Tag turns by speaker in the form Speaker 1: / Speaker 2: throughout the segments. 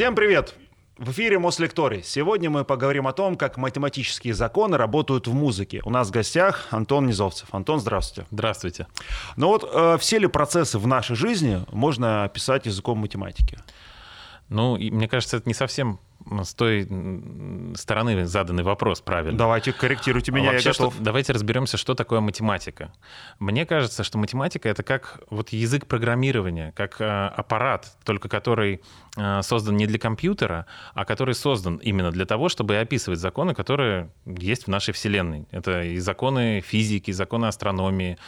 Speaker 1: Всем привет! В эфире Мослекторий. Сегодня мы поговорим о том, как математические законы работают в музыке. У нас в гостях Антон Низовцев. Антон, здравствуйте.
Speaker 2: Здравствуйте.
Speaker 1: Ну вот э, все ли процессы в нашей жизни можно описать языком математики?
Speaker 2: Ну, и, мне кажется, это не совсем с той стороны заданный вопрос правильно.
Speaker 1: Давайте корректируйте меня,
Speaker 2: Вообще,
Speaker 1: я готов.
Speaker 2: Что, давайте разберемся, что такое математика. Мне кажется, что математика — это как вот язык программирования, как э, аппарат, только который э, создан не для компьютера, а который создан именно для того, чтобы описывать законы, которые есть в нашей Вселенной. Это и законы физики, и законы астрономии,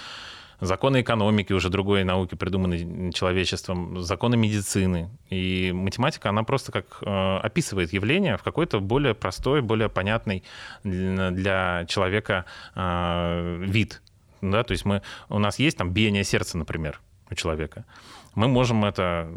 Speaker 2: законы экономики уже другой науки, придуманной человечеством, законы медицины. И математика, она просто как э, описывает явление в какой-то более простой, более понятный для человека э, вид. Да? То есть мы, у нас есть там биение сердца, например, у человека. Мы можем это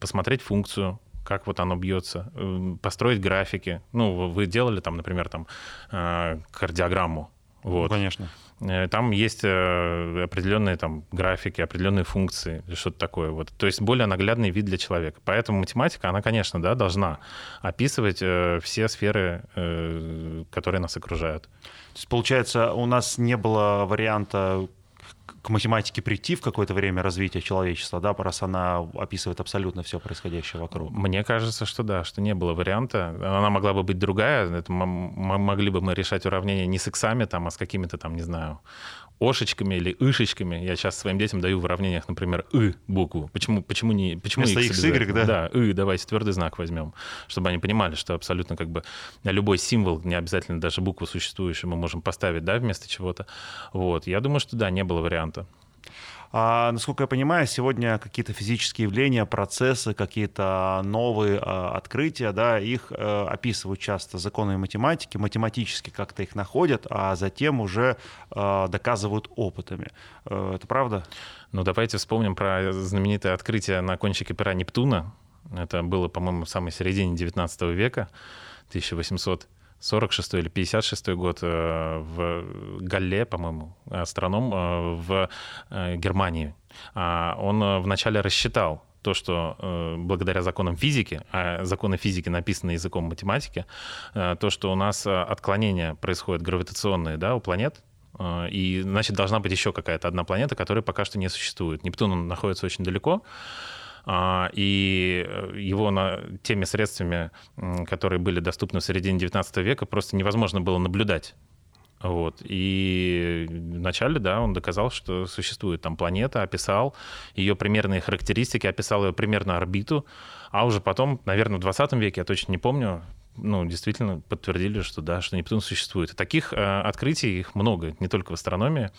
Speaker 2: посмотреть функцию, как вот оно бьется, э, построить графики. Ну, вы делали там, например, там э, кардиограмму. Вот.
Speaker 1: Ну, конечно.
Speaker 2: Э, там есть э, определенные там графики, определенные функции, что-то такое. Вот. То есть более наглядный вид для человека. Поэтому математика, она, конечно, да, должна описывать э, все сферы, которые нас окружают.
Speaker 1: То есть, получается, у нас не было варианта к математике прийти в какое-то время развития человечества, да, раз она описывает абсолютно все происходящее вокруг?
Speaker 2: Мне кажется, что да, что не было варианта. Она могла бы быть другая. Это могли бы мы решать уравнения не с иксами, там, а с какими-то там, не знаю, ошечками или ышечками. Я сейчас своим детям даю в уравнениях, например, «ы» букву. Почему, почему не почему
Speaker 1: Вместо
Speaker 2: x,
Speaker 1: y, да?
Speaker 2: Да, «ы», давайте твердый знак возьмем, чтобы они понимали, что абсолютно как бы любой символ, не обязательно даже букву существующую, мы можем поставить, да, вместо чего-то. Вот. Я думаю, что да, не было варианта.
Speaker 1: А, насколько я понимаю, сегодня какие-то физические явления, процессы, какие-то новые а, открытия, да, их а, описывают часто законы математики, математически как-то их находят, а затем уже а, доказывают опытами. А, это правда?
Speaker 2: Ну, давайте вспомним про знаменитое открытие на кончике пера Нептуна. Это было, по-моему, в самой середине 19 века, 1800 46 или 56 год э, в Галле, по-моему, астроном э, в э, Германии. А он вначале рассчитал то, что благодаря законам физики, а законы физики написаны языком математики, то, что у нас отклонения происходят гравитационные да, у планет, и, значит, должна быть еще какая-то одна планета, которая пока что не существует. Нептун он находится очень далеко, и э, его на, теми средствами, которые были доступны в середине 19 века, просто невозможно было наблюдать. Вот. И вначале, да, он доказал, что существует там планета, описал ее примерные характеристики, описал ее примерную орбиту, а уже потом, наверное, в 20 веке, я точно не помню, ну, действительно подтвердили, что да, что Нептун существует. И таких э, открытий их много, не только в астрономии.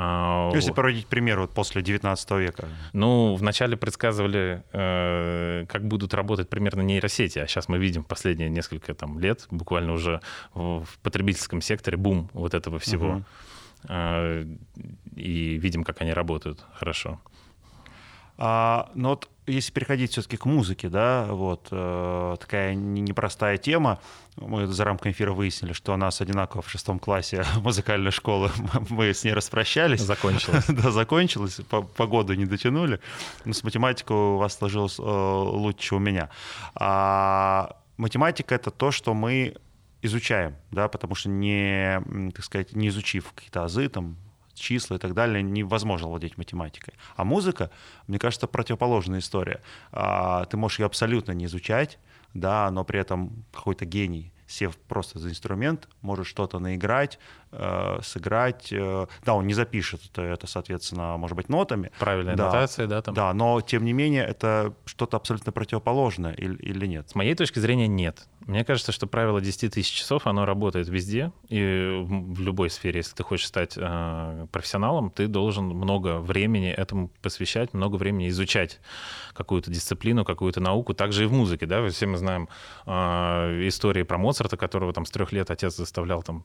Speaker 1: А, Если проводить пример вот после 19 века.
Speaker 2: Ну, вначале предсказывали, э, как будут работать примерно нейросети, а сейчас мы видим последние несколько там, лет, буквально уже в потребительском секторе бум вот этого всего. Угу. И видим, как они работают хорошо.
Speaker 1: А, но вот если переходить все-таки к музыке, да, вот э, такая непростая тема. Мы за рамками эфира выяснили, что у нас одинаково в шестом классе музыкальной школы. Мы с ней распрощались.
Speaker 2: Закончилось.
Speaker 1: да, закончилось. По, по году не дотянули. Но с математикой у вас сложилось э, лучше у меня. А математика — это то, что мы изучаем, да, потому что не, так сказать, не изучив какие-то азы, там, числа и так далее, невозможно владеть математикой. А музыка, мне кажется, противоположная история. А, ты можешь ее абсолютно не изучать, да, но при этом какой-то гений сев просто за инструмент, может что-то наиграть, сыграть. Э, да, он не запишет это, это, соответственно, может быть, нотами.
Speaker 2: Правильная
Speaker 1: да,
Speaker 2: нотация, да, там.
Speaker 1: Да, но тем не менее это что-то абсолютно противоположное или, или нет?
Speaker 2: С моей точки зрения, нет. Мне кажется, что правило 10 тысяч часов, оно работает везде и в любой сфере. Если ты хочешь стать э, профессионалом, ты должен много времени этому посвящать, много времени изучать какую-то дисциплину, какую-то науку. Также и в музыке, да, все мы знаем э, истории про Моцарта, которого там с трех лет отец заставлял там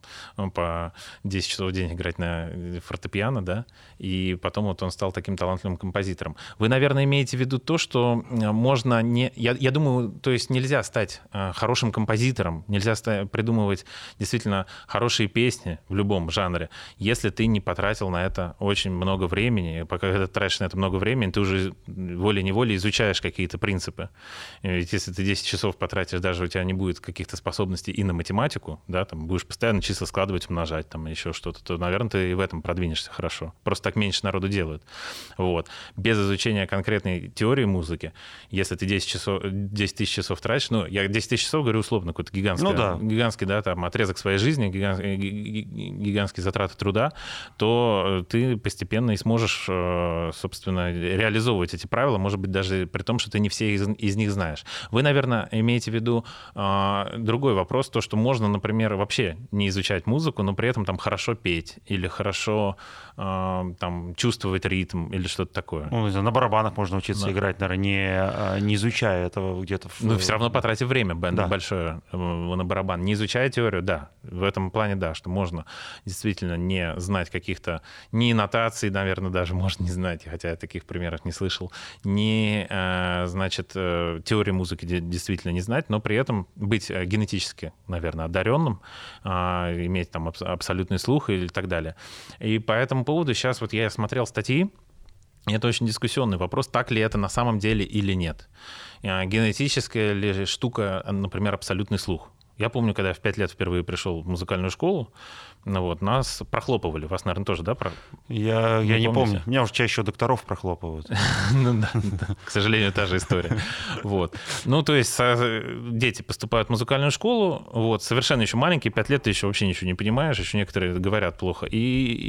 Speaker 2: по 10 часов в день играть на фортепиано, да, и потом вот он стал таким талантливым композитором. Вы, наверное, имеете в виду то, что можно не... Я, я думаю, то есть нельзя стать хорошим композитором, нельзя придумывать действительно хорошие песни в любом жанре, если ты не потратил на это очень много времени. Пока ты тратишь на это много времени, ты уже волей-неволей изучаешь какие-то принципы. Ведь если ты 10 часов потратишь, даже у тебя не будет каких-то способностей и на математику, да, там будешь постоянно числа складывать, умножать, там еще что-то, то, наверное, ты и в этом продвинешься хорошо. Просто так меньше народу делают. Вот. Без изучения конкретной теории музыки, если ты 10, часов, 10 тысяч часов тратишь, ну, я 10 тысяч часов говорю условно, какой-то гигантский, ну, да. гигантский, да, там, отрезок своей жизни, гигантский, гигантские затраты труда, то ты постепенно и сможешь, э, собственно, реализовывать эти правила, может быть, даже при том, что ты не все из, из них знаешь. Вы, наверное, имеете в виду э, другой вопрос, то, что можно, например, вообще не изучать музыку, но при этом там хорошо петь или хорошо э, там чувствовать ритм или что-то такое.
Speaker 1: Ну, на барабанах можно учиться да. играть, наверное, не, а, не изучая этого где-то. В...
Speaker 2: Ну, все равно потратив время да. большое э, на барабан. Не изучая теорию, да. В этом плане, да, что можно действительно не знать каких-то, ни нотаций, наверное, даже можно не знать, хотя я таких примеров не слышал, ни, э, значит, э, теории музыки действительно не знать, но при этом быть генетически, наверное, одаренным, а, иметь там абсолютный слух и так далее. И по этому поводу сейчас вот я смотрел статьи, это очень дискуссионный вопрос, так ли это на самом деле или нет. Генетическая ли штука, например, абсолютный слух. Я помню, когда я в пять лет впервые пришел в музыкальную школу, ну вот, нас прохлопывали. Вас, наверное, тоже, да? Про...
Speaker 1: Я, я не помню. Меня уже чаще докторов прохлопывают.
Speaker 2: Ну да, к сожалению, та же история. Вот. Ну, то есть дети поступают в музыкальную школу, вот, совершенно еще маленькие, пять лет ты еще вообще ничего не понимаешь, еще некоторые говорят плохо. И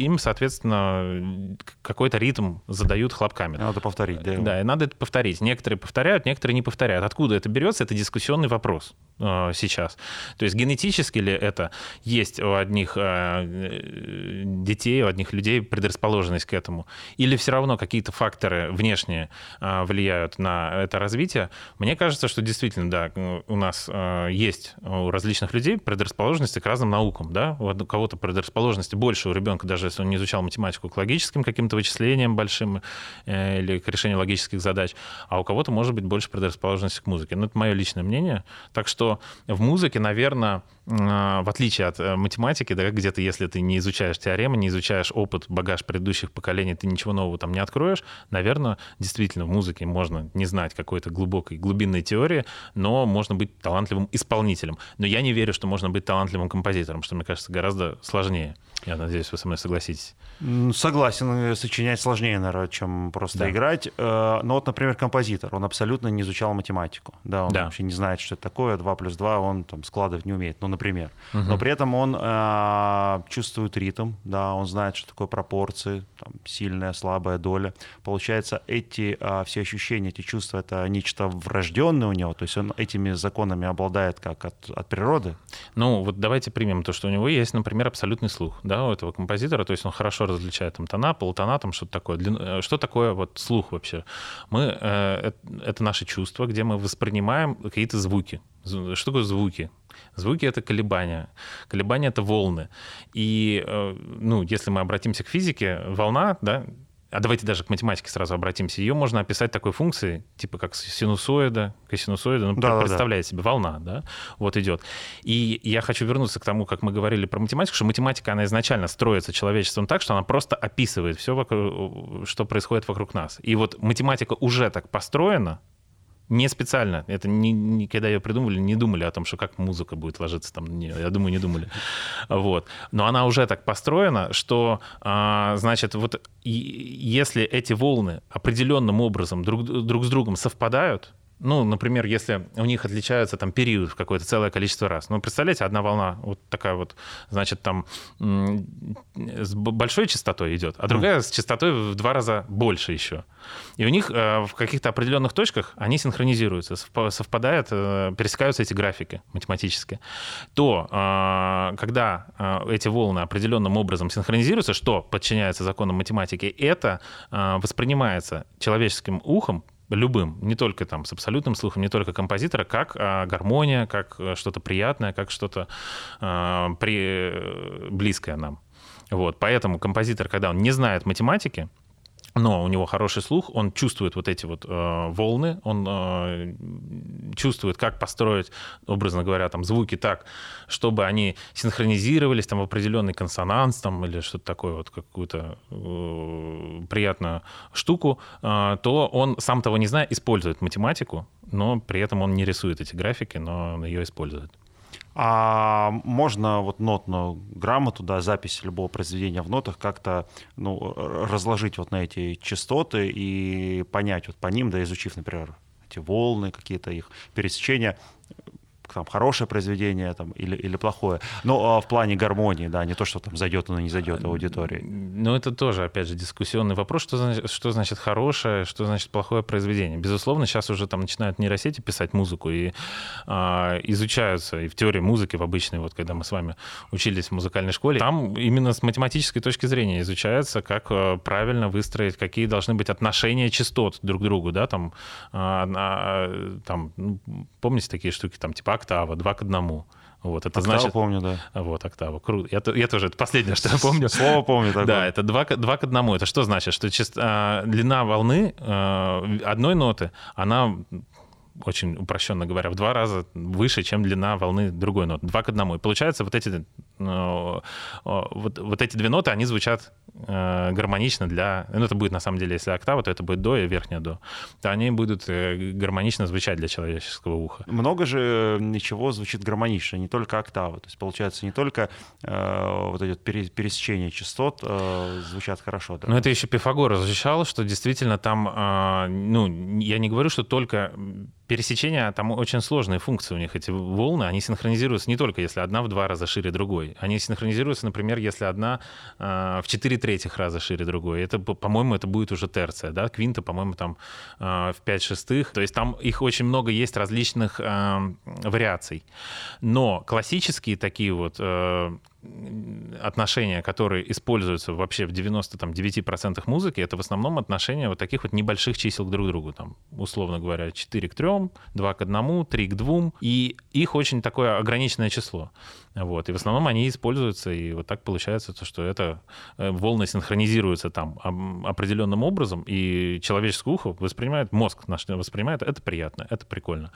Speaker 2: им, соответственно, какой-то ритм задают хлопками.
Speaker 1: Надо повторить, да?
Speaker 2: Да, и надо это повторить. Некоторые повторяют, некоторые не повторяют. Откуда это берется, это дискуссионный вопрос э, сейчас. То есть генетически ли это есть у одних э, детей, у одних людей предрасположенность к этому, или все равно какие-то факторы внешние а, влияют на это развитие, мне кажется, что действительно, да, у нас есть у различных людей предрасположенности к разным наукам, да, у кого-то предрасположенности больше у ребенка, даже если он не изучал математику, к логическим каким-то вычислениям большим э, или к решению логических задач, а у кого-то может быть больше предрасположенности к музыке. Ну, это мое личное мнение. Так что в музыке, наверное, в отличие от э, математики, да, где-то если ты не изучаешь теоремы, не изучаешь опыт, багаж предыдущих поколений, ты ничего нового там не откроешь, наверное, действительно в музыке можно не знать какой-то глубокой, глубинной теории, но можно быть талантливым исполнителем. Но я не верю, что можно быть талантливым композитором, что, мне кажется, гораздо сложнее. Я надеюсь, вы со мной согласитесь.
Speaker 1: Согласен, э, сочинять сложнее, наверное, чем просто да. играть. Э, но вот, например, композитор, он абсолютно не изучал математику. Да, он да. вообще не знает, что это такое. 2 плюс 2 он там складывать не умеет, ну, например. Угу. Но при этом он чувствует ритм, да, он знает, что такое пропорции, там, сильная, слабая доля. Получается, эти э, все ощущения, эти чувства, это нечто врожденное у него, то есть он этими законами обладает как от, от природы.
Speaker 2: Ну, вот давайте примем то, что у него есть, например, абсолютный слух, да, у этого композитора, то есть он хорошо различает там тона, полутона, там что-то такое. Длин... Э, что такое вот слух вообще? Мы, э, это наши чувства, где мы воспринимаем какие-то звуки. Что такое звуки? Звуки — это колебания. Колебания — это волны. И, э, ну, если мы обратимся к физике, волна, да, а давайте даже к математике сразу обратимся. Ее можно описать такой функцией, типа как синусоида, косинусоида. Ну, да, представляете да. себе, волна, да, вот идет. И я хочу вернуться к тому, как мы говорили про математику, что математика, она изначально строится человечеством так, что она просто описывает все, что происходит вокруг нас. И вот математика уже так построена, не специально. Это не, не, когда ее придумывали, не думали о том, что как музыка будет ложиться там. Не, я думаю, не думали. Вот. Но она уже так построена, что, а, значит, вот и, если эти волны определенным образом друг, друг с другом совпадают, ну, например, если у них отличаются там период в какое-то целое количество раз. Ну, представляете, одна волна вот такая вот, значит, там с большой частотой идет, а другая с частотой в два раза больше еще. И у них э, в каких-то определенных точках они синхронизируются, совпадают, э, пересекаются эти графики математически. То, э, когда эти волны определенным образом синхронизируются, что подчиняется законам математики, это воспринимается человеческим ухом любым, не только там с абсолютным слухом, не только композитора, как а, гармония, как э, что-то приятное, как что-то а, при, э, близкое нам. Вот, поэтому композитор, когда он не знает математики, но у него хороший слух, он чувствует вот эти вот э, волны, он э, чувствует, как построить, образно говоря, там звуки так, чтобы они синхронизировались там в определенный консонанс там или что-то такое вот какую-то э, приятную штуку, э, то он сам того не зная использует математику, но при этом он не рисует эти графики, но он ее использует.
Speaker 1: А можно вот нотную грамоту, да, запись любого произведения в нотах как-то ну, разложить вот на эти частоты и понять вот по ним, да, изучив, например, эти волны, какие-то их пересечения, там, хорошее произведение там, или, или плохое. Но а в плане гармонии, да, не то, что там зайдет оно, не зайдет аудитории.
Speaker 2: Ну, это тоже, опять же, дискуссионный вопрос, что значит, что значит хорошее, что значит плохое произведение. Безусловно, сейчас уже там начинают нейросети писать музыку и а, изучаются, и в теории музыки, в обычной, вот когда мы с вами учились в музыкальной школе, там именно с математической точки зрения изучается, как а, правильно выстроить, какие должны быть отношения частот друг к другу, да, там, а, а, там ну, помните такие штуки, там, типа октава, два к одному. Вот, это
Speaker 1: октава
Speaker 2: значит...
Speaker 1: помню, да.
Speaker 2: Вот, октава. Круто. Я, я тоже, это последнее, что я помню.
Speaker 1: Слово помню такое.
Speaker 2: Да, это два, два к одному. Это что значит? Что часто, а, длина волны а, одной ноты, она очень упрощенно говоря, в два раза выше, чем длина волны другой ноты. Два к одному. И получается, вот эти, вот, вот эти две ноты, они звучат э, гармонично для... Ну, это будет, на самом деле, если октава, то это будет до и верхняя до. То они будут э, гармонично звучать для человеческого уха.
Speaker 1: Много же ничего звучит гармонично, не только октава. То есть, получается, не только э, вот эти пересечения частот э, звучат хорошо.
Speaker 2: Да? Но это еще Пифагор разрешал, что действительно там, э, ну, я не говорю, что только пересечения, там очень сложные функции у них, эти волны, они синхронизируются не только если одна в два раза шире другой, они синхронизируются, например, если одна э, в 4 третьих раза шире другой. Это, по-моему, это будет уже терция, да, квинта, по-моему, там э, в 5 шестых, то есть там их очень много есть различных э, вариаций. Но классические такие вот э, отношения, которые используются вообще в 99% музыки, это в основном отношения вот таких вот небольших чисел друг к другу. Там, условно говоря, 4 к 3, 2 к 1, 3 к 2. И их очень такое ограниченное число. Вот. И в основном они используются, и вот так получается, то, что это э, волны синхронизируются там определенным образом, и человеческое ухо воспринимает, мозг наш воспринимает, это приятно, это прикольно.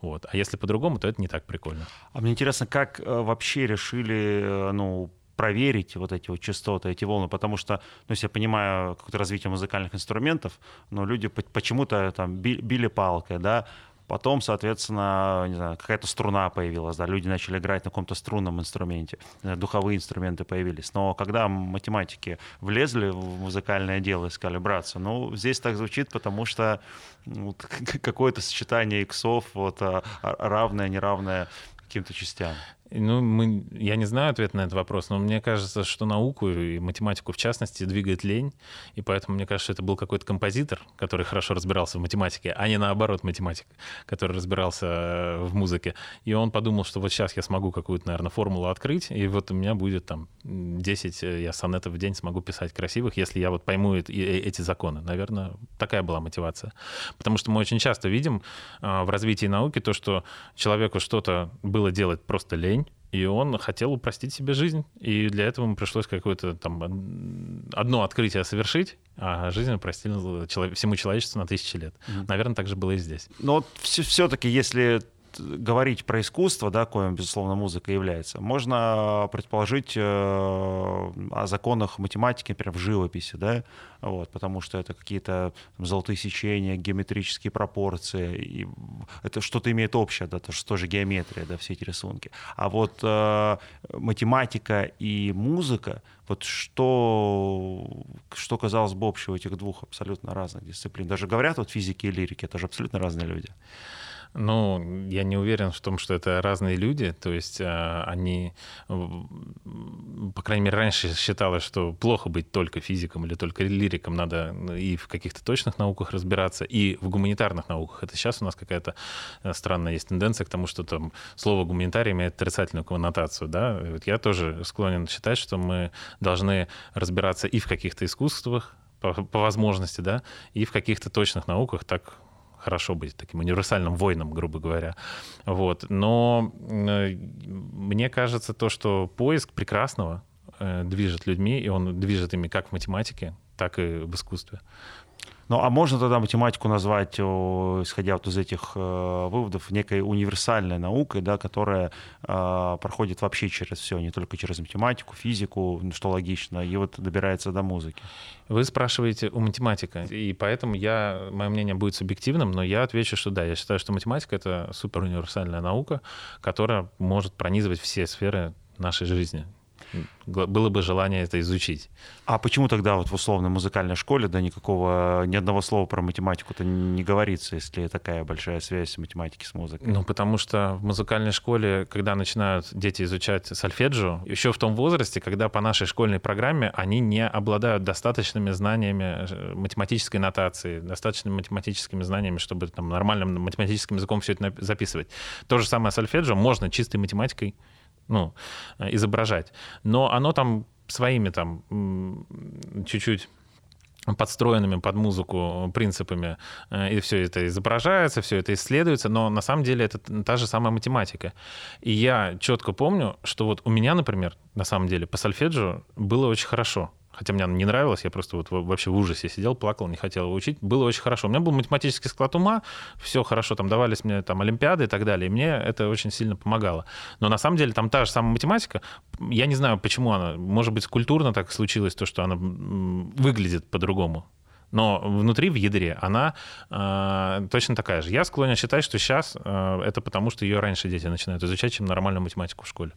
Speaker 2: Вот. А если по-другому, то это не так прикольно.
Speaker 1: А мне интересно, как э, вообще решили, э, ну, проверить вот эти вот частоты, эти волны, потому что, ну, я понимаю какое-то развитие музыкальных инструментов, но люди почему-то там били палкой, да, Потом, соответственно, не знаю, какая-то струна появилась, да, люди начали играть на каком-то струнном инструменте, духовые инструменты появились. Но когда математики влезли в музыкальное дело, искали браться, ну, здесь так звучит, потому что ну, какое-то сочетание иксов, вот, а, а, равное, неравное каким-то частям.
Speaker 2: Ну, мы, я не знаю ответ на этот вопрос, но мне кажется, что науку и математику в частности двигает лень, и поэтому мне кажется, это был какой-то композитор, который хорошо разбирался в математике, а не наоборот математик, который разбирался э, в музыке. И он подумал, что вот сейчас я смогу какую-то, наверное, формулу открыть, и вот у меня будет там 10, э, я сонетов в день смогу писать красивых, если я вот пойму эти законы. Наверное, такая была мотивация. Потому что мы очень часто видим э, в развитии науки то, что человеку что-то было делать просто лень, и он хотел упростить себе жизнь. И для этого ему пришлось какое-то там одно открытие совершить, а жизнь упростила всему человечеству на тысячи лет. Mm-hmm. Наверное, так же было и здесь.
Speaker 1: Но все-таки, если говорить про искусство, да, коим, безусловно, музыка является, можно предположить э, о законах математики, например, в живописи, да, вот, потому что это какие-то золотые сечения, геометрические пропорции, и это что-то имеет общее, да, это же тоже геометрия, да, все эти рисунки. А вот э, математика и музыка, вот что, что казалось бы общего этих двух абсолютно разных дисциплин. Даже говорят вот физики и лирики, это же абсолютно разные люди.
Speaker 2: Ну, я не уверен в том, что это разные люди. То есть э, они, по крайней мере, раньше считалось, что плохо быть только физиком или только лириком. Надо и в каких-то точных науках разбираться, и в гуманитарных науках. Это сейчас у нас какая-то э, странная есть тенденция к тому, что там слово гуманитарий имеет отрицательную коннотацию. Да? Вот я тоже склонен считать, что мы должны разбираться и в каких-то искусствах, по, по возможности, да, и в каких-то точных науках, так хорошо быть таким универсальным воином, грубо говоря. Вот. Но э, мне кажется, то, что поиск прекрасного э, движет людьми, и он движет ими как в математике, так и в искусстве.
Speaker 1: Ну, а можно тогда математику назвать, исходя вот из этих э, выводов, некой универсальной наукой, да, которая э, проходит вообще через все, не только через математику, физику, ну, что логично, и вот добирается до музыки?
Speaker 2: Вы спрашиваете у математика, и поэтому я, мое мнение будет субъективным, но я отвечу, что да, я считаю, что математика — это супер универсальная наука, которая может пронизывать все сферы нашей жизни было бы желание это изучить.
Speaker 1: А почему тогда вот в условной музыкальной школе, да, никакого, ни одного слова про математику-то не говорится, если такая большая связь математики с музыкой?
Speaker 2: Ну, потому что в музыкальной школе, когда начинают дети изучать сольфеджио, еще в том возрасте, когда по нашей школьной программе они не обладают достаточными знаниями э, математической нотации, достаточными математическими знаниями, чтобы там нормальным математическим языком все это записывать. То же самое сольфеджио можно чистой математикой ну, э, изображать. Но оно там своими там чуть-чуть подстроенными под музыку принципами, э, и все это изображается, все это исследуется, но на самом деле это та же самая математика. И я четко помню, что вот у меня, например, на самом деле по сольфеджио было очень хорошо. Хотя мне она не нравилась, я просто вот вообще в ужасе сидел, плакал, не хотел его учить. Было очень хорошо. У меня был математический склад ума, все хорошо, там давались мне там олимпиады и так далее, и мне это очень сильно помогало. Но на самом деле там та же самая математика, я не знаю, почему она, может быть, культурно так случилось, то, что она выглядит по-другому. Но внутри, в ядре, она э, точно такая же. Я склонен считать, что сейчас э, это потому, что ее раньше дети начинают изучать, чем нормальную математику в школе.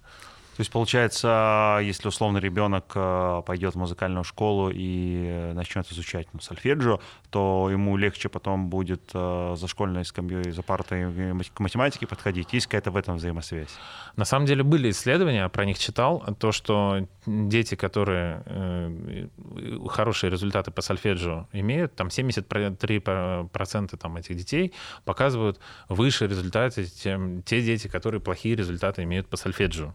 Speaker 1: То есть, получается, если условно ребенок э, пойдет в музыкальную школу и начнет изучать ну, сольфеджио, то ему легче потом будет э, за школьной скамьей, за партой к математике подходить. Есть какая-то в этом взаимосвязь?
Speaker 2: На самом деле были исследования, про них читал, то, что дети, которые э, хорошие результаты по сольфеджио имеют, там 73% там, этих детей показывают выше результаты, чем те дети, которые плохие результаты имеют по сольфеджио.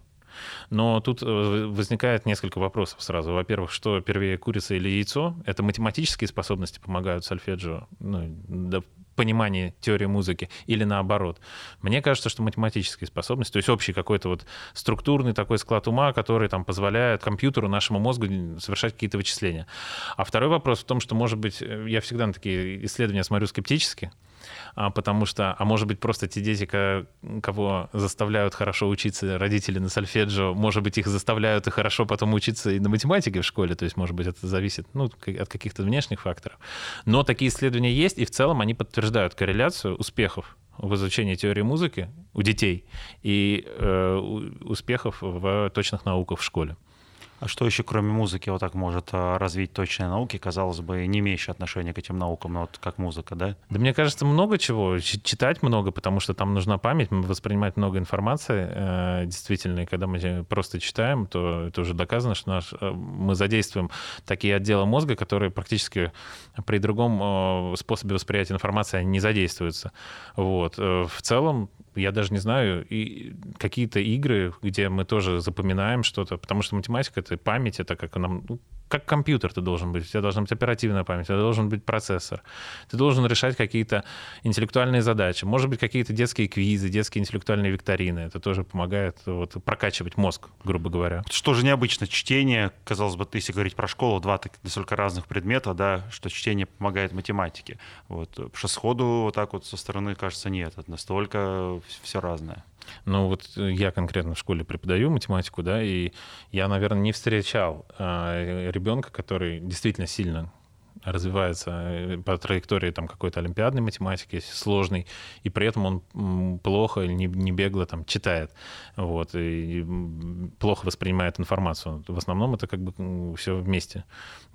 Speaker 2: Но тут э, возникает несколько вопросов сразу. Во-первых, что первее, курица или яйцо? Это математические способности помогают сольфеджио, ну, да, понимании теории музыки или наоборот. Мне кажется, что математические способности, то есть общий какой-то вот структурный такой склад ума, который там позволяет компьютеру, нашему мозгу совершать какие-то вычисления. А второй вопрос в том, что, может быть, э, я всегда на такие исследования смотрю скептически, потому что, а может быть, просто те дети, кого заставляют хорошо учиться родители на сольфеджио, может быть, их заставляют и хорошо потом учиться и на математике в школе, то есть, может быть, это зависит ну, от каких-то внешних факторов. Но такие исследования есть, и в целом они подтверждают корреляцию успехов в изучении теории музыки у детей и э, успехов в точных науках в школе.
Speaker 1: А что еще, кроме музыки, вот так может а, развить точные науки, казалось бы, не имеющие отношения к этим наукам, но вот как музыка, да?
Speaker 2: Да мне кажется, много чего. Читать много, потому что там нужна память, воспринимать много информации. Э, действительно, и когда мы просто читаем, то это уже доказано, что наш, э, мы задействуем такие отделы мозга, которые практически при другом способе восприятия информации не задействуются. Вот. Э, в целом, я даже не знаю, и какие-то игры, где мы тоже запоминаем что-то, потому что математика — это память, это как нам, ну, как компьютер ты должен быть. У тебя должна быть оперативная память, у тебя должен быть процессор. Ты должен решать какие-то интеллектуальные задачи. Может быть, какие-то детские квизы, детские интеллектуальные викторины. Это тоже помогает вот, прокачивать мозг, грубо говоря.
Speaker 1: Что же необычно. Чтение, казалось бы, если говорить про школу, два настолько разных предмета, да, что чтение помогает математике. Вот. Потому что сходу вот так вот со стороны кажется, нет, это настолько все разное.
Speaker 2: Ну вот э, я конкретно в школе преподаю математику, да, и я, наверное, не встречал а, ребенка, который действительно сильно развивается э, по траектории там какой-то олимпиадной математики сложной, и при этом он плохо или не, не бегло там читает, вот, и плохо воспринимает информацию. В основном это как бы все вместе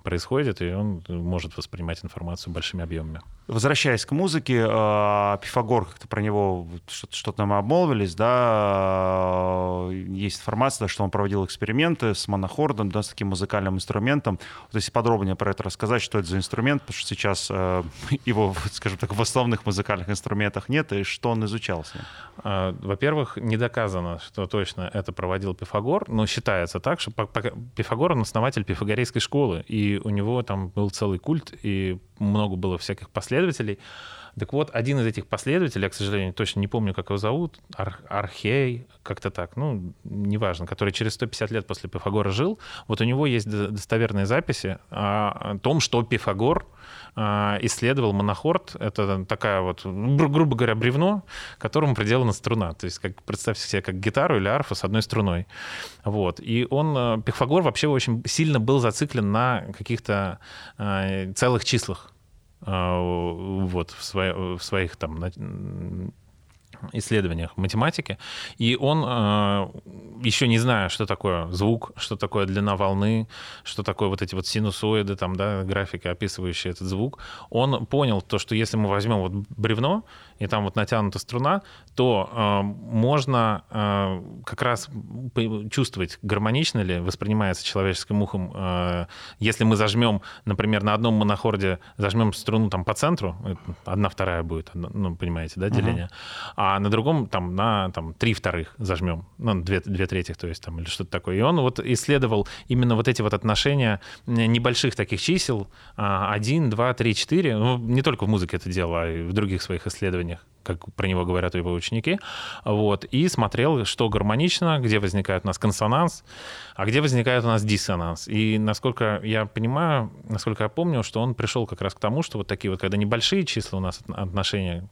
Speaker 2: происходит, и он может воспринимать информацию большими объемами.
Speaker 1: Возвращаясь к музыке, а, Пифагор, как-то про него что-то мы обмолвились, да, а, есть информация, что он проводил эксперименты с монохордом, да, с таким музыкальным инструментом. Вот если подробнее про это рассказать, что это за инструмент, потому что сейчас а, его, скажем так, в основных музыкальных инструментах нет, и что он изучал с ним?
Speaker 2: Во-первых, не доказано, что точно это проводил Пифагор, но считается так, что Пифагор, он основатель пифагорейской школы, и у него там был целый культ, и много было всяких последователей. Так вот, один из этих последователей, я, к сожалению, точно не помню, как его зовут, Ар Архей, как-то так, ну, неважно, который через 150 лет после Пифагора жил, вот у него есть достоверные записи о том, что Пифагор исследовал монохорд. Это такая вот, грубо говоря, бревно, которому приделана струна. То есть, как, представьте себе, как гитару или арфу с одной струной. Вот. И он, э, Пифагор вообще очень сильно был зациклен на каких-то э, целых числах вот, в, свои, в своих там исследованиях математики, и он, э, еще не зная, что такое звук, что такое длина волны, что такое вот эти вот синусоиды, там, да, графики, описывающие этот звук, он понял то, что если мы возьмем вот бревно, и там вот натянута струна, то э, можно э, как раз чувствовать, гармонично ли воспринимается человеческим ухом. Э, если мы зажмем, например, на одном монохорде зажмем струну там по центру, одна вторая будет, ну, понимаете, да, деление, uh-huh. а на другом там на там, три вторых зажмем, ну, две, две третьих, то есть там, или что-то такое. И он вот исследовал именно вот эти вот отношения небольших таких чисел, 1, 2, 3, 4, ну, не только в музыке это делал, а и в других своих исследованиях, исследованиях, как про него говорят его ученики, вот, и смотрел, что гармонично, где возникает у нас консонанс, а где возникает у нас диссонанс. И насколько я понимаю, насколько я помню, что он пришел как раз к тому, что вот такие вот, когда небольшие числа у нас отношения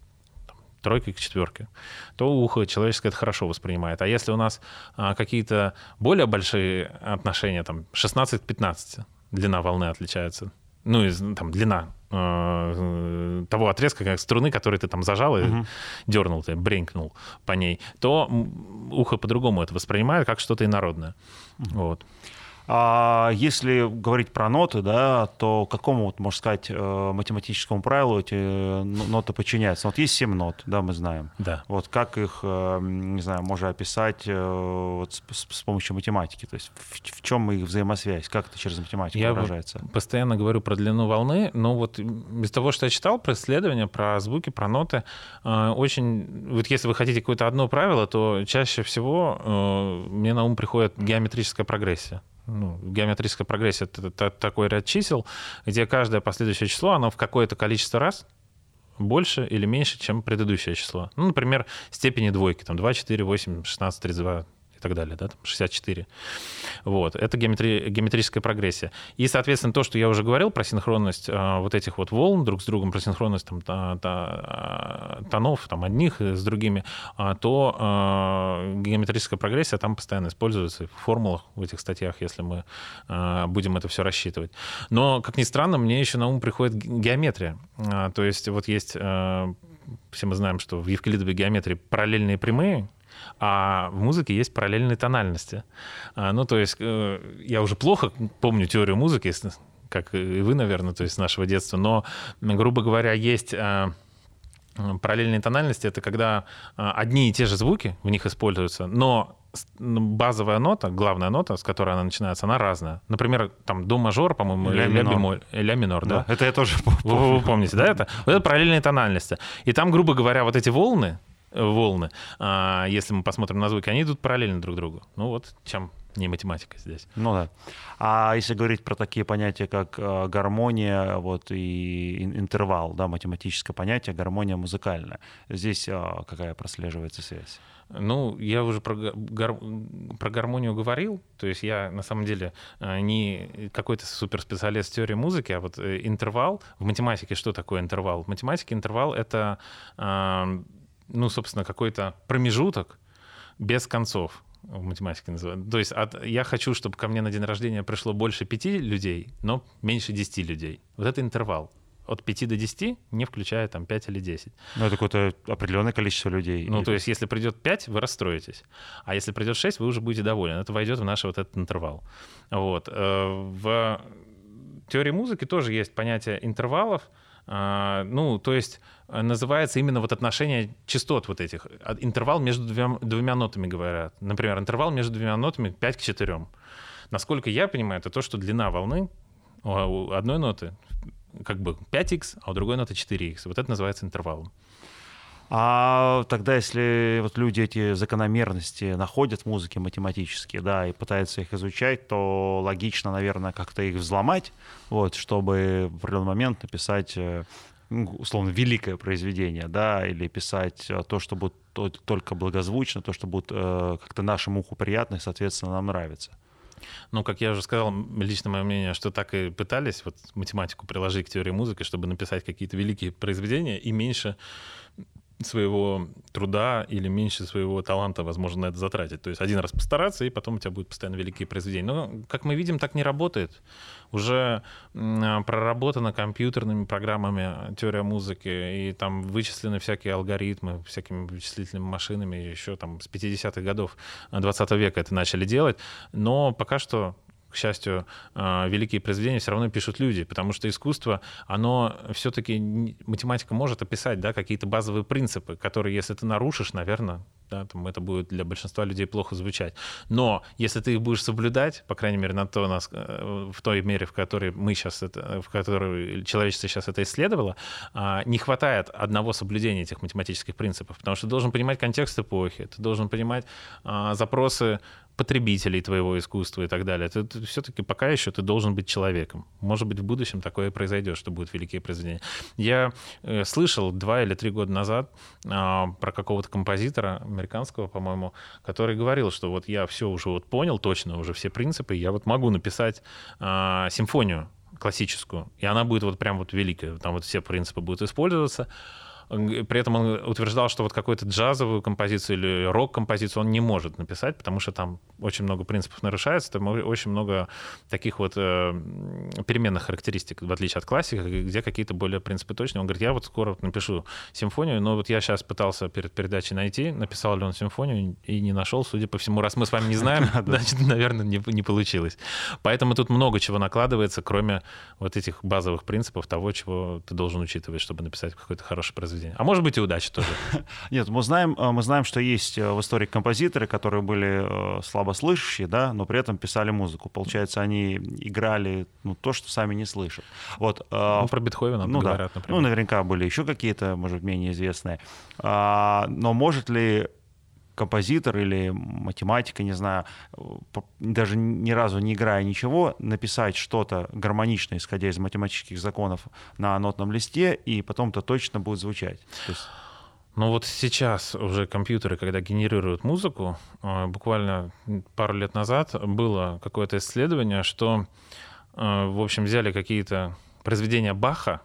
Speaker 2: тройка к четверке, то ухо человеческое это хорошо воспринимает. А если у нас а, какие-то более большие отношения, там 16 к 15, длина волны отличается, ну, из, там, длина э, того отрезка как струны, который ты там зажал и угу. дернул, ты бренькнул по ней, то ухо по-другому это воспринимает, как что-то инородное. Угу. Вот.
Speaker 1: А если говорить про ноты, да, то какому, вот, можно сказать, э, математическому правилу эти э, ноты подчиняются? Вот есть семь нот, да, мы знаем.
Speaker 2: Да.
Speaker 1: Вот как их, э, не знаю, можно описать вот с, с помощью математики? То есть в, в чем их взаимосвязь? Как это через математику
Speaker 2: я
Speaker 1: выражается?
Speaker 2: Я постоянно говорю про длину волны, но вот из того, что я читал про исследования, про звуки, про ноты, очень... Вот если вы хотите какое-то одно правило, то чаще всего мне на ум приходит геометрическая прогрессия ну, геометрическая прогрессия — это такой ряд чисел, где каждое последующее число, оно в какое-то количество раз больше или меньше, чем предыдущее число. Ну, например, степени двойки, там 2, 4, 8, 16, 32, и так далее, да, там 64. Вот, это геометри, геометрическая прогрессия. И, соответственно, то, что я уже говорил про синхронность э, вот этих вот волн друг с другом, про синхронность там, та, та, тонов там, одних с другими, э, то э, геометрическая прогрессия там постоянно используется в формулах в этих статьях, если мы э, будем это все рассчитывать. Но, как ни странно, мне еще на ум приходит геометрия. Э, то есть вот есть... Э, все мы знаем, что в евклидовой геометрии параллельные прямые, а в музыке есть параллельные тональности. А, ну, то есть э, я уже плохо помню теорию музыки, как и вы, наверное, то есть с нашего детства, но, грубо говоря, есть а, параллельные тональности — это когда а, одни и те же звуки в них используются, но базовая нота, главная нота, с которой она начинается, она разная. Например, там до мажор, по-моему, ля, ля, бемоль, ля минор, да?
Speaker 1: да? Это я тоже
Speaker 2: помню. Вы, вы помните, да, это? Вот это параллельные тональности. И там, грубо говоря, вот эти волны, волны, а, если мы посмотрим на звуки, они идут параллельно друг другу. Ну вот чем не математика здесь.
Speaker 1: Ну да. А если говорить про такие понятия, как э, гармония вот, и интервал, да, математическое понятие, гармония музыкальная, здесь э, какая прослеживается связь?
Speaker 2: Ну, я уже про, гар... про гармонию говорил. То есть я, на самом деле, э, не какой-то суперспециалист теории музыки, а вот интервал. В математике что такое интервал? В математике интервал — это ну, собственно, какой-то промежуток без концов в математике называют. То есть от, я хочу, чтобы ко мне на день рождения пришло больше пяти людей, но меньше десяти людей. Вот это интервал. От 5 до 10, не включая там 5 или 10.
Speaker 1: Ну, это какое-то определенное количество людей.
Speaker 2: Ну, то есть, если придет 5, вы расстроитесь. А если придет 6, вы уже будете довольны. Это войдет в наш вот этот интервал. Вот. Э, в теории музыки тоже есть понятие интервалов. А, ну, то есть э, называется именно вот отношение частот вот этих. А, интервал между двумя, двумя нотами говорят. Например, интервал между двумя нотами 5 к 4. Насколько я понимаю, это то, что длина волны у одной ноты как бы 5х, а у другой ноты 4х. Вот это называется интервалом.
Speaker 1: А тогда, если вот люди эти закономерности находят в музыке математические, да, и пытаются их изучать, то логично, наверное, как-то их взломать, вот, чтобы в определенный момент написать э, ну, условно, великое произведение, да, или писать э, то, что будет только благозвучно, то, что будет э, как-то нашему уху приятно и, соответственно, нам нравится.
Speaker 2: Ну, как я уже сказал, лично мое мнение, что так и пытались вот математику приложить к теории музыки, чтобы написать какие-то великие произведения и меньше своего труда или меньше своего таланта, возможно, на это затратить. То есть один раз постараться, и потом у тебя будут постоянно великие произведения. Но, как мы видим, так не работает. Уже проработана компьютерными программами теория музыки, и там вычислены всякие алгоритмы, всякими вычислительными машинами, еще там с 50-х годов 20 века это начали делать. Но пока что к счастью, а, великие произведения все равно пишут люди, потому что искусство, оно все-таки, математика может описать да, какие-то базовые принципы, которые, если ты нарушишь, наверное, да, там это будет для большинства людей плохо звучать. Но если ты их будешь соблюдать, по крайней мере, на то, нас, э, в той мере, в которой мы сейчас это, в которой человечество сейчас это исследовало, а, не хватает одного соблюдения этих математических принципов, потому что ты должен понимать контекст эпохи, ты должен понимать а, запросы потребителей твоего искусства и так далее. Ты, ты все-таки пока еще ты должен быть человеком. Может быть, в будущем такое произойдет, что будут великие произведения. Я э, слышал два или три года назад э, про какого-то композитора американского, по-моему, который говорил, что вот я все уже вот понял точно, уже все принципы, я вот могу написать э, симфонию классическую, и она будет вот прям вот великая, там вот все принципы будут использоваться, при этом он утверждал, что вот какую-то джазовую композицию или рок-композицию он не может написать, потому что там очень много принципов нарушается, там очень много таких вот э, переменных характеристик, в отличие от классики, где какие-то более принципы точные. Он говорит, я вот скоро напишу симфонию, но вот я сейчас пытался перед передачей найти, написал ли он симфонию и не нашел, судя по всему, раз мы с вами не знаем, значит, наверное, не, не получилось. Поэтому тут много чего накладывается, кроме вот этих базовых принципов того, чего ты должен учитывать, чтобы написать какое-то хорошее произведение произведение. А может быть и удача тоже.
Speaker 1: Нет, мы знаем, э, мы знаем, что есть э, в истории композиторы, которые были э, слабослышащие, да, но при этом писали музыку. Получается, они играли ну, то, что сами не слышат. Вот,
Speaker 2: ну, про Бетховена
Speaker 1: ну,
Speaker 2: говорят,
Speaker 1: да. например. Ну, наверняка были еще какие-то, может, менее известные. А, но может ли композитор или математика, не знаю, даже ни разу не играя ничего, написать что-то гармоничное, исходя из математических законов на нотном листе, и потом-то точно будет звучать. То есть...
Speaker 2: Ну вот сейчас уже компьютеры, когда генерируют музыку, э, буквально пару лет назад было какое-то исследование, что, э, в общем, взяли какие-то произведения Баха,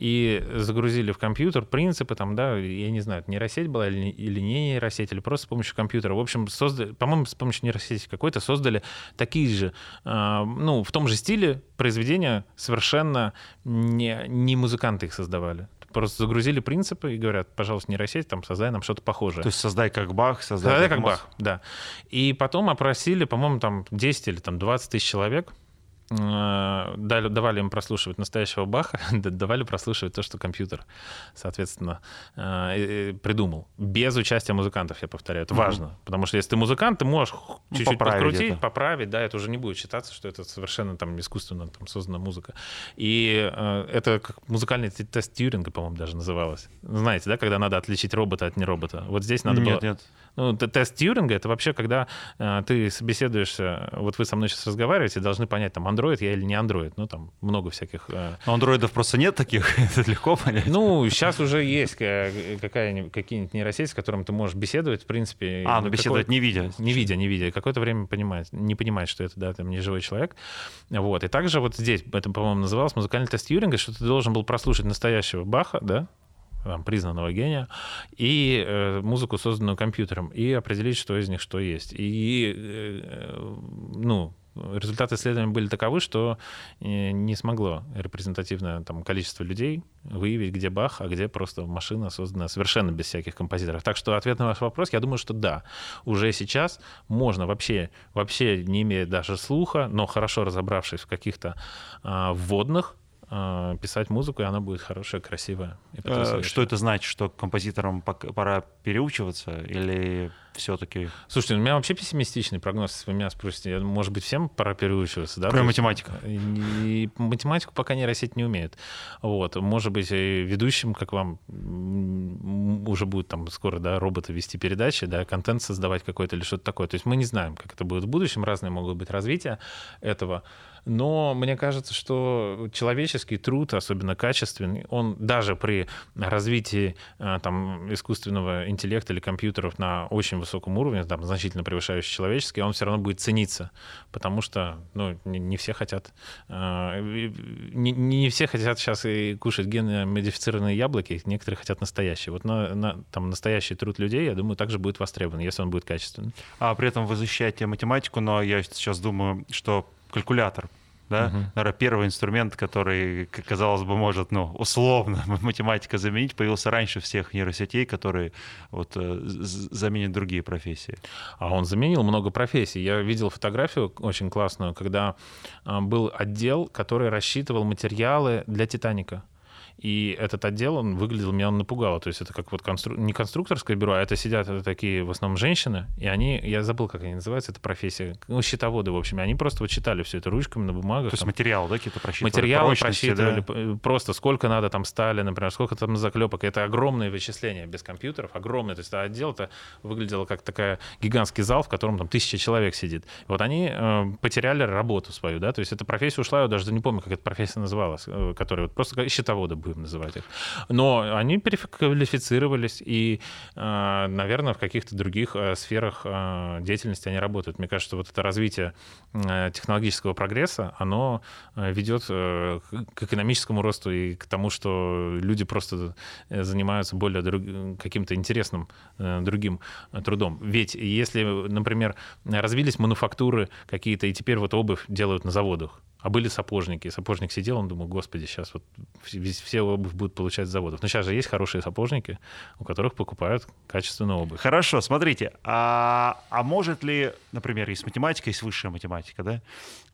Speaker 2: и загрузили в компьютер принципы, там, да, я не знаю, нейросеть была или, или не нейросеть, или просто с помощью компьютера. В общем, создали, по-моему, с помощью нейросети какой-то создали такие же, э, ну, в том же стиле произведения, совершенно не, не музыканты их создавали. Просто загрузили принципы и говорят, пожалуйста, нейросеть, там, создай нам что-то похожее.
Speaker 1: То есть создай как Бах,
Speaker 2: создай, создай как, как Бах, да. И потом опросили, по-моему, там 10 или там 20 тысяч человек, дали, давали им прослушивать настоящего Баха, давали прослушивать то, что компьютер, соответственно, э, придумал. Без участия музыкантов, я повторяю. Это важно. Потому что если ты музыкант, ты можешь ну, чуть-чуть подкрутить, это. поправить, да, это уже не будет считаться, что это совершенно там искусственно там, создана музыка. И э, это как музыкальный тест Тьюринга, по-моему, даже называлось. Знаете, да, когда надо отличить робота от неробота. Вот здесь надо
Speaker 1: нет,
Speaker 2: было...
Speaker 1: Нет,
Speaker 2: ну, тест Тьюринга — это вообще, когда э, ты собеседуешься, вот вы со мной сейчас разговариваете, должны понять, там, андроид я или не андроид. Ну, там много всяких... Э...
Speaker 1: Но андроидов просто нет таких, это легко понять.
Speaker 2: Ну, сейчас уже есть какая какие-нибудь нейросети, с которыми ты можешь беседовать, в принципе.
Speaker 1: А, ну беседовать не видя.
Speaker 2: Не видя, не видя. Какое-то время понимать, не понимать, что это, да, там, не живой человек. Вот. И также вот здесь, это, по-моему, называлось музыкальный тест Тьюринга, что ты должен был прослушать настоящего Баха, да, там, признанного гения, и э, музыку, созданную компьютером, и определить, что из них что есть. И, э, ну, результаты исследования были таковы, что э, не смогло репрезентативное там, количество людей выявить, где Бах, а где просто машина, созданная совершенно без всяких композиторов. Так что ответ на ваш вопрос, я думаю, что да, уже сейчас можно вообще, вообще не имея даже слуха, но хорошо разобравшись в каких-то а, вводных, а, писать музыку, и она будет хорошая, красивая.
Speaker 1: И что это значит, что композиторам пора переучиваться или все-таки?
Speaker 2: Слушайте, у меня вообще пессимистичный прогноз, если вы меня спросите. Может быть, всем пора переучиваться, да?
Speaker 1: Кроме математика.
Speaker 2: И математику пока нейросеть не умеет. Вот. Может быть, и ведущим, как вам, уже будет там скоро, да, роботы вести передачи, да, контент создавать какой-то или что-то такое. То есть мы не знаем, как это будет в будущем, разные могут быть развития этого. Но мне кажется, что человеческий труд, особенно качественный, он даже при развитии э, там, искусственного интеллекта или компьютеров на очень высоком уровне, там, значительно превышающий человеческий, он все равно будет цениться, потому что ну, не, все хотят, э, не, не все хотят сейчас и кушать генно-модифицированные яблоки, некоторые хотят настоящие. Вот на, на, там настоящий труд людей, я думаю, также будет востребован, если он будет качественный.
Speaker 1: А при этом вы защищаете математику, но я сейчас думаю, что калькулятор, да, uh-huh. наверное, первый инструмент, который, казалось бы, может, ну, условно математика заменить, появился раньше всех нейросетей, которые вот э, заменят другие профессии.
Speaker 2: А он заменил много профессий. Я видел фотографию очень классную, когда э, был отдел, который рассчитывал материалы для «Титаника». И этот отдел, он выглядел, меня он напугало. То есть это как вот констру... не конструкторское бюро, а это сидят это такие в основном женщины, и они, я забыл, как они называются, это профессия, ну, счетоводы, в общем, и они просто вот читали все это ручками на бумагах.
Speaker 1: То есть материалы, да, какие-то просчитывали?
Speaker 2: Материалы просчитывали, да? просто сколько надо там стали, например, сколько там заклепок. Это огромные вычисления без компьютеров, огромные. То есть это отдел это выглядело как такая гигантский зал, в котором там тысяча человек сидит. Вот они э, потеряли работу свою, да, то есть эта профессия ушла, я даже не помню, как эта профессия называлась, э, которая вот просто счетоводы были будем называть их. Но они переквалифицировались, и, э, наверное, в каких-то других э, сферах э, деятельности они работают. Мне кажется, вот это развитие технологического прогресса, оно ведет к экономическому росту и к тому, что люди просто занимаются более друг... каким-то интересным другим трудом. Ведь если, например, развились мануфактуры какие-то, и теперь вот обувь делают на заводах, а были сапожники. Сапожник сидел, он думал, господи, сейчас вот все обувь будут получать с заводов. Но сейчас же есть хорошие сапожники, у которых покупают качественную обувь.
Speaker 1: Хорошо, смотрите, а, а может ли, например, есть математика, есть высшая математика, да?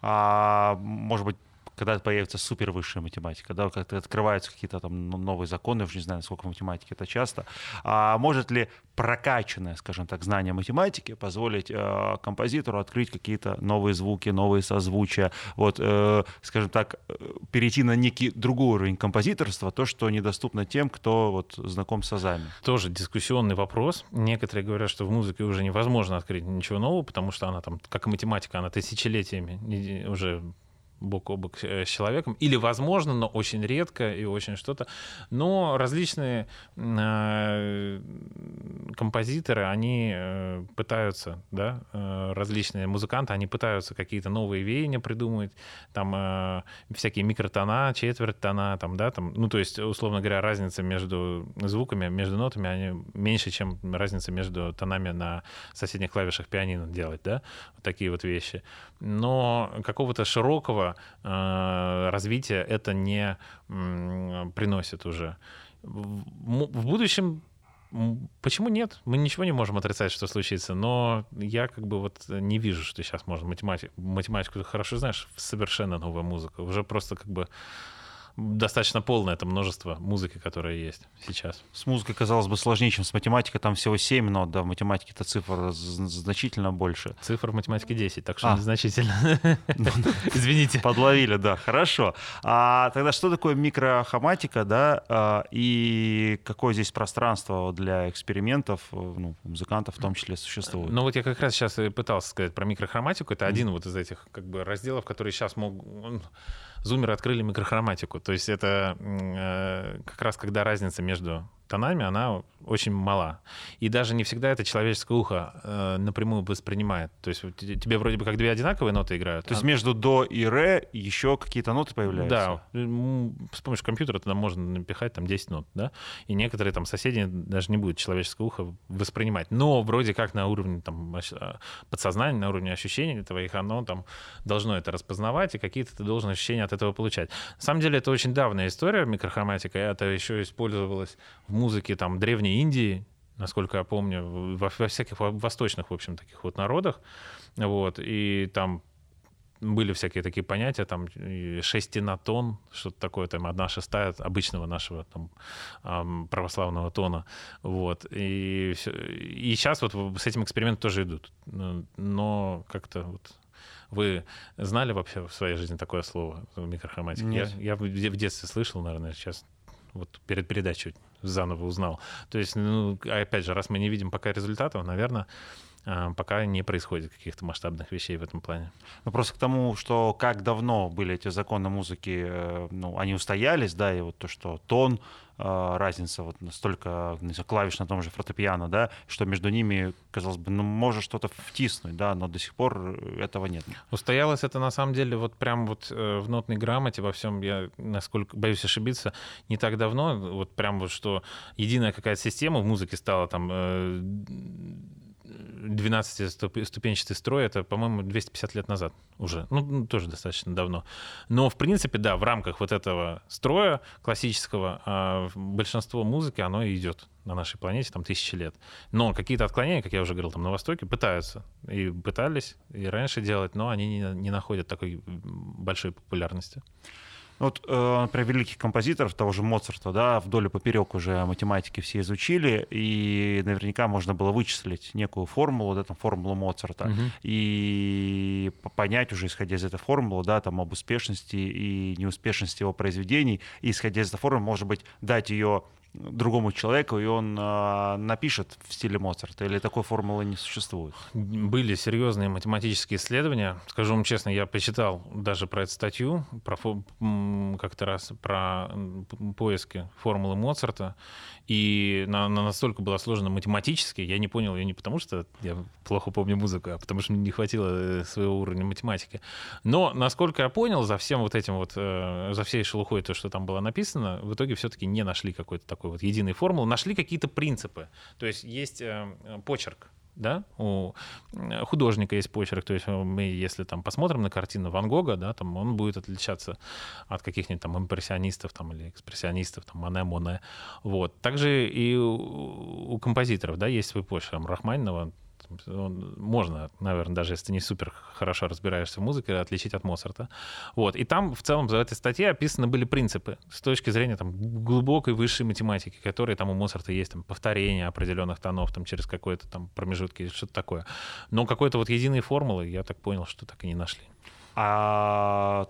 Speaker 1: А, может быть, когда появится супер высшая математика, да, как-то открываются какие-то там новые законы, уже не знаю, насколько в математике это часто. А может ли прокачанное, скажем так, знание математики позволить э, композитору открыть какие-то новые звуки, новые созвучия, вот, э, скажем так, э, перейти на некий другой уровень композиторства, то, что недоступно тем, кто вот знаком с азами?
Speaker 2: Тоже дискуссионный вопрос. Некоторые говорят, что в музыке уже невозможно открыть ничего нового, потому что она там, как и математика, она тысячелетиями уже бок о бок э, с человеком, или возможно, но очень редко и очень что-то. Но различные э, композиторы, они э, пытаются, да, различные музыканты, они пытаются какие-то новые веяния придумать, там э, всякие микротона, четверть тона, там, да, там, ну, то есть, условно говоря, разница между звуками, между нотами, они меньше, чем разница между тонами на соседних клавишах пианино делать, да, вот такие вот вещи. Но какого-то широкого э, развития это не приносит уже. В, будущем Почему нет? Мы ничего не можем отрицать, что случится, но я как бы вот не вижу, что сейчас можно математику, математику хорошо знаешь, совершенно новая музыка. Уже просто как бы достаточно полное это множество музыки, которая есть сейчас.
Speaker 1: С музыкой, казалось бы, сложнее, чем с математикой. Там всего 7 нот, да, в математике это цифр значительно больше.
Speaker 2: Цифр в математике 10, так что а. незначительно. Извините.
Speaker 1: Подловили, да, хорошо. А тогда что такое микрохоматика, да, а, и какое здесь пространство для экспериментов, ну, музыкантов в том числе существует?
Speaker 2: Ну вот я как раз сейчас пытался сказать про микрохроматику. Это один вот из этих как бы разделов, которые сейчас могут зумеры открыли микрохроматику. То есть это э, как раз когда разница между тонами, она очень мала. И даже не всегда это человеческое ухо э, напрямую воспринимает. То есть тебе вроде бы как две одинаковые ноты играют.
Speaker 1: То есть а... между до и ре еще какие-то ноты появляются?
Speaker 2: Да. С помощью компьютера туда можно напихать там 10 нот, да? И некоторые там соседи даже не будет человеческое ухо воспринимать. Но вроде как на уровне там а, подсознания, на уровне ощущений твоих, оно там должно это распознавать, и какие-то ты должен ощущения от этого получать. На самом деле это очень давняя история микрохроматика, это еще использовалось в музыке там древней Индии, насколько я помню, во, во всяких восточных, в общем, таких вот народах. Вот, и там были всякие такие понятия, там шестина тон, что-то такое, там одна шестая обычного нашего там православного тона, вот. И, и сейчас вот с этим экспериментом тоже идут, но как-то вот вы знали вообще в своей жизни такое слово микрохроматика?
Speaker 1: Нет.
Speaker 2: Я, я в детстве слышал, наверное, сейчас вот перед передачей заново узнал. То есть, ну, опять же, раз мы не видим пока результатов, наверное, а, пока не происходит каких-то масштабных вещей в этом плане.
Speaker 1: Ну, просто к тому, что как давно были эти законы музыки, э, ну, они устоялись, да, и вот то, что тон, э, разница вот настолько знаю, клавиш на том же фортепиано, да, что между ними, казалось бы, ну, может что-то втиснуть, да, но до сих пор этого нет.
Speaker 2: Устоялось это на самом деле вот прям вот э, в нотной грамоте во всем, я насколько боюсь ошибиться, не так давно, вот прям вот что единая какая-то система в музыке стала там 12-ступенчатый строй, это, по-моему, 250 лет назад уже. Ну, ну, тоже достаточно давно. Но, в принципе, да, в рамках вот этого строя классического а, большинство музыки, оно идет на нашей планете там тысячи лет. Но какие-то отклонения, как я уже говорил, там на Востоке пытаются. И пытались и раньше делать, но они не, не находят такой большой популярности.
Speaker 1: Вот, э, про великих композиторов, того же Моцарта, да, вдоль и поперек уже математики все изучили, и наверняка можно было вычислить некую формулу, да, там, формулу Моцарта, угу. и понять уже, исходя из этой формулы, да, там, об успешности и неуспешности его произведений, и исходя из этой формулы, может быть, дать ее другому человеку, и он э, напишет в стиле Моцарта, или такой формулы не существует?
Speaker 2: Были серьезные математические исследования. Скажу вам честно, я почитал даже про эту статью, про как-то раз про поиски формулы Моцарта, и она настолько была сложена математически, я не понял ее не потому, что я плохо помню музыку, а потому что мне не хватило э, своего уровня математики. Но, насколько я понял, за всем вот этим вот, э, за всей шелухой, то, что там было написано, в итоге все-таки не нашли какой-то такой вот единой формулы, нашли какие-то принципы. То есть есть э, почерк, да, у художника есть почерк, то есть мы, если там посмотрим на картину Ван Гога, да, там он будет отличаться от каких-нибудь там импрессионистов там, или экспрессионистов, там, Мане, Моне, вот. Также и у, у композиторов, да, есть свой почерк, там, Рахманинова, можно, наверное, даже если ты не супер хорошо разбираешься в музыке, отличить от Моцарта. Вот. И там в целом в этой статье описаны были принципы с точки зрения там, глубокой высшей математики, которые там у Моцарта есть там, повторение определенных тонов там, через какой-то там промежутки, что-то такое. Но какой-то вот единой формулы, я так понял, что так и не нашли.
Speaker 1: А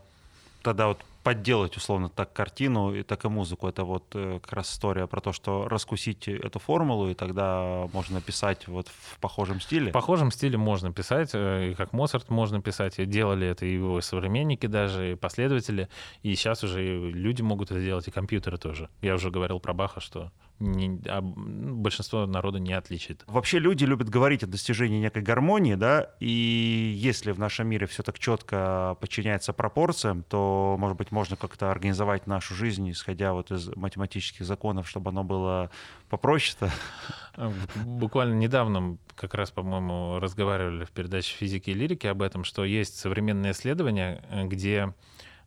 Speaker 1: тогда вот подделать, условно, так картину и так и музыку. Это вот э, как раз история про то, что раскусить эту формулу, и тогда можно писать вот в похожем стиле.
Speaker 2: В похожем стиле можно писать, э, и как Моцарт можно писать. И делали это и его современники даже, и последователи. И сейчас уже люди могут это делать, и компьютеры тоже. Я уже говорил про Баха, что не, а большинство народа не отличит.
Speaker 1: Вообще люди любят говорить о достижении некой гармонии, да, и если в нашем мире все так четко подчиняется пропорциям, то, может быть, можно как-то организовать нашу жизнь, исходя вот из математических законов, чтобы оно было попроще-то.
Speaker 2: А, буквально недавно как раз, по-моему, разговаривали в передаче физики и лирики об этом, что есть современные исследования, где Э,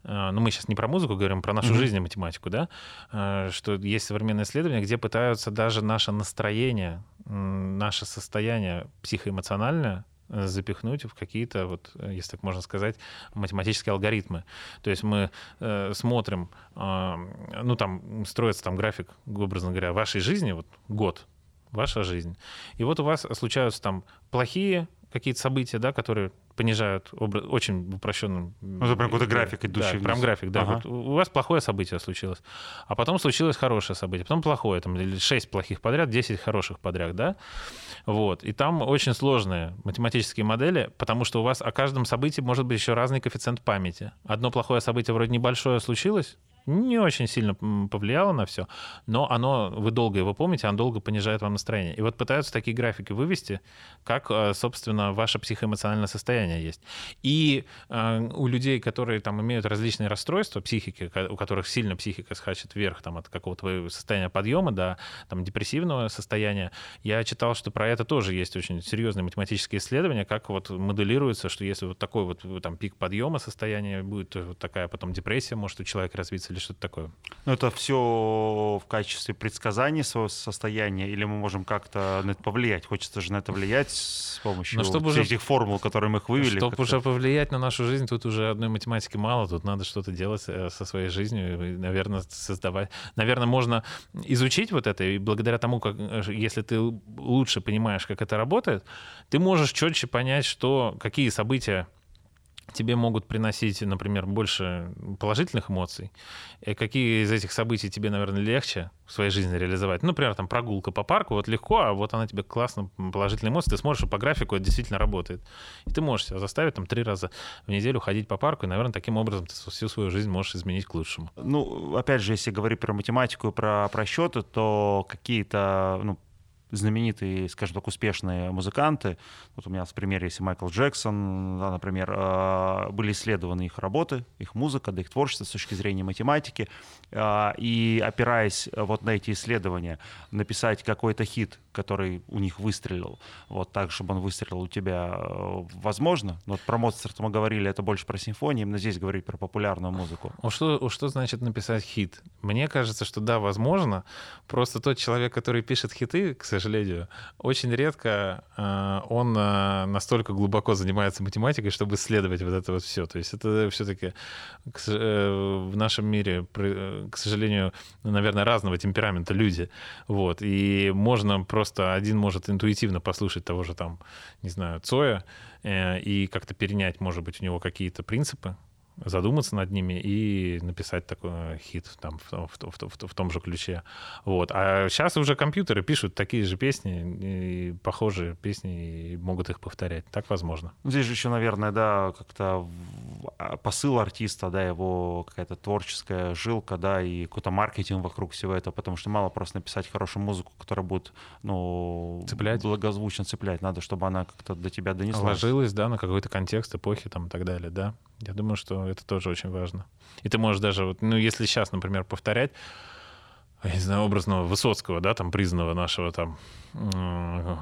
Speaker 2: ну мы сейчас не про музыку говорим, про нашу mm-hmm. жизнь и математику, да, э, что есть современные исследования, где пытаются даже наше настроение, наше состояние психоэмоциональное э, запихнуть в какие-то, вот, если так можно сказать, математические алгоритмы. То есть мы э, смотрим, э, ну там строится там график, образно говоря, вашей жизни, вот год, ваша жизнь. И вот у вас случаются там плохие какие-то события, да, которые понижают образ, очень упрощенным...
Speaker 1: Ну, это прям какой-то график, идущий
Speaker 2: Да,
Speaker 1: вниз.
Speaker 2: прям график, да. Ага. Вот у вас плохое событие случилось, а потом случилось хорошее событие, потом плохое, там, или 6 плохих подряд, 10 хороших подряд, да. Вот. И там очень сложные математические модели, потому что у вас о каждом событии может быть еще разный коэффициент памяти. Одно плохое событие вроде небольшое случилось, не очень сильно повлияло на все, но оно, вы долго его помните, оно долго понижает вам настроение. И вот пытаются такие графики вывести, как, э, собственно, ваше психоэмоциональное состояние есть. И э, у людей, которые там имеют различные расстройства психики, у которых сильно психика скачет вверх там, от какого-то состояния подъема до там, депрессивного состояния, я читал, что про это тоже есть очень серьезные математические исследования, как вот моделируется, что если вот такой вот там пик подъема состояния будет, вот такая потом депрессия может у человека развиться или что-то такое.
Speaker 1: Ну, это все в качестве предсказания своего состояния, или мы можем как-то на это повлиять? Хочется же на это влиять с помощью
Speaker 2: Но чтобы
Speaker 1: всех
Speaker 2: уже-
Speaker 1: этих формул, которые мы их вывели.
Speaker 2: Чтобы
Speaker 1: как-то.
Speaker 2: уже повлиять на нашу жизнь, тут уже одной математики мало, тут надо что-то делать э, со своей жизнью, и, наверное, создавать. Наверное, можно изучить вот это, и благодаря тому, как, э, если ты лучше понимаешь, как это работает, ты можешь четче понять, что, какие события тебе могут приносить, например, больше положительных эмоций, и какие из этих событий тебе, наверное, легче в своей жизни реализовать. Ну, например, там прогулка по парку, вот легко, а вот она тебе классно, положительные эмоции, ты сможешь, по графику это действительно работает. И ты можешь себя заставить там три раза в неделю ходить по парку, и, наверное, таким образом ты всю свою жизнь можешь изменить к лучшему.
Speaker 1: Ну, опять же, если говорить про математику и про просчеты, то какие-то ну, знаменитые, скажем так, успешные музыканты, вот у меня в примере, если Майкл Джексон, да, например, э, были исследованы их работы, их музыка, да их творчество с точки зрения математики, э, и опираясь вот на эти исследования, написать какой-то хит, который у них выстрелил, вот так, чтобы он выстрелил у тебя, э, возможно. Но вот про Моцарта мы говорили, это больше про симфонии, именно здесь говорить про популярную музыку.
Speaker 2: А что, а что значит написать хит? Мне кажется, что да, возможно. Просто тот человек, который пишет хиты, к сожалению, очень редко э, он э, настолько глубоко занимается математикой, чтобы исследовать вот это вот все. То есть это все-таки в нашем мире, к сожалению, наверное, разного темперамента люди. Вот. И можно просто, один может интуитивно послушать того же там, не знаю, Цоя, э, и как-то перенять, может быть, у него какие-то принципы, задуматься над ними и написать такой хит там в, том- в, в, в, том- же ключе. Вот. А сейчас уже компьютеры пишут такие же песни, и похожие песни, и могут их повторять. Так возможно.
Speaker 1: Ну, Здесь же еще, наверное, да, как-то а, посыл артиста, да, его какая-то творческая жилка, да, и какой-то маркетинг вокруг всего этого, потому что мало просто написать хорошую музыку, которая будет, ну,
Speaker 2: Цеплять.
Speaker 1: благозвучно цеплять. Надо, чтобы она как-то до тебя донеслась.
Speaker 2: Ложилась, да, на какой-то контекст эпохи там и так далее, да. Я думаю, что это тоже очень важно. И ты можешь даже, вот, ну, если сейчас, например, повторять, я не знаю, образного Высоцкого, да, там, признанного нашего там м,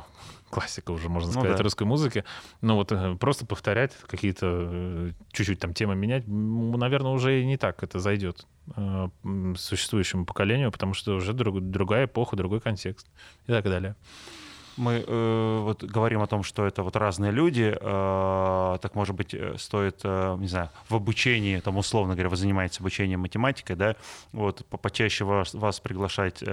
Speaker 2: классика уже, можно
Speaker 1: Ну
Speaker 2: сказать,
Speaker 1: да.
Speaker 2: русской музыки, ну вот э, просто повторять какие-то, э, чуть-чуть там темы менять, наверное, уже и не так это зайдет э, существующему поколению, потому что уже друг- другая эпоха, другой контекст и так далее.
Speaker 1: Мы э, вот говорим о том, что это вот разные люди, э, так, может быть, э, стоит, э, не знаю, в обучении, там, условно говоря, вы занимаетесь обучением математикой, да, вот, по- почаще вас, вас приглашать э,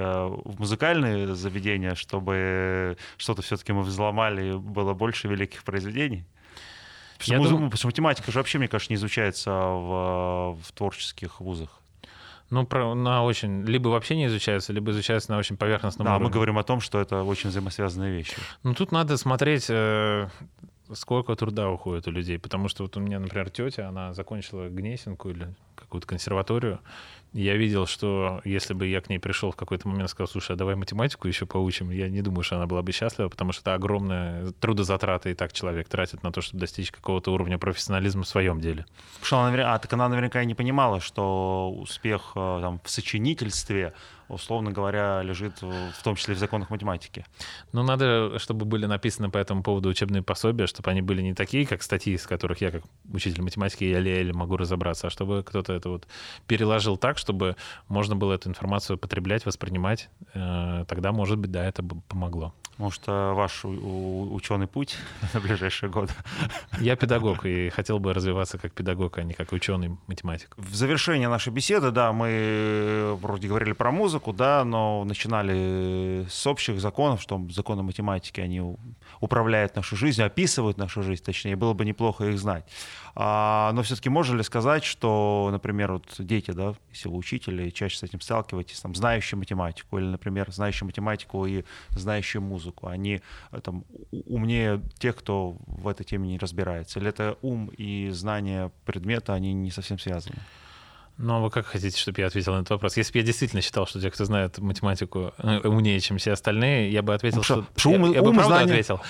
Speaker 1: в музыкальные заведения, чтобы что-то все-таки мы взломали, было больше великих произведений? Потому
Speaker 2: Я думаю-
Speaker 1: потому что математика же вообще, мне кажется, не изучается в, в творческих вузах.
Speaker 2: Ну, про, на очень... Либо вообще не изучается, либо изучается на очень поверхностном
Speaker 1: Да,
Speaker 2: уровне.
Speaker 1: мы говорим о том, что это очень взаимосвязанные вещи.
Speaker 2: Ну, тут надо смотреть, э, сколько труда уходит у людей. Потому что вот у меня, например, тетя, она закончила Гнесинку или какую-то консерваторию. Я видел, что если бы я к ней пришел в какой-то момент и сказал, слушай, а давай математику еще поучим, я не думаю, что она была бы счастлива, потому что это огромная трудозатрата и так человек тратит на то, чтобы достичь какого-то уровня профессионализма в своем деле.
Speaker 1: Потому что она, а, так она наверняка и не понимала, что успех э, там, в сочинительстве, условно говоря, лежит в том числе в законах математики.
Speaker 2: Ну, надо, чтобы были написаны по этому поводу учебные пособия, чтобы они были не такие, как статьи, из которых я, как учитель математики, еле-еле могу разобраться, а чтобы кто-то это вот переложил так, чтобы можно было эту информацию потреблять, воспринимать. Э, Тогда, может быть, да, это бы помогло.
Speaker 1: Может, э, ваш ученый путь на ближайшие годы.
Speaker 2: Я педагог и хотел бы развиваться как педагог, а не как ученый математик.
Speaker 1: В завершение нашей беседы, да, мы э, вроде говорили про музыку, да, но начинали с общих законов, что законы математики, они управляют нашу жизнь, описывают нашу жизнь, точнее, было бы неплохо их знать. А, но все-таки можно ли сказать, что, например, вот дети, да, если вы учитель и чаще с этим сталкиваетесь, там, знающие математику или, например, знающие математику и знающие музыку, они э, там, умнее тех, кто в этой теме не разбирается? Или это ум и знание предмета, они не совсем связаны?
Speaker 2: Ну, а вы как хотите, чтобы я ответил на этот вопрос? Если бы я действительно считал, что те, кто знает математику, э, умнее, чем все остальные, я бы ответил,
Speaker 1: Ну что,
Speaker 2: что...
Speaker 1: ум-
Speaker 2: я, я бы
Speaker 1: ум и
Speaker 2: правда
Speaker 1: знание-
Speaker 2: ответил.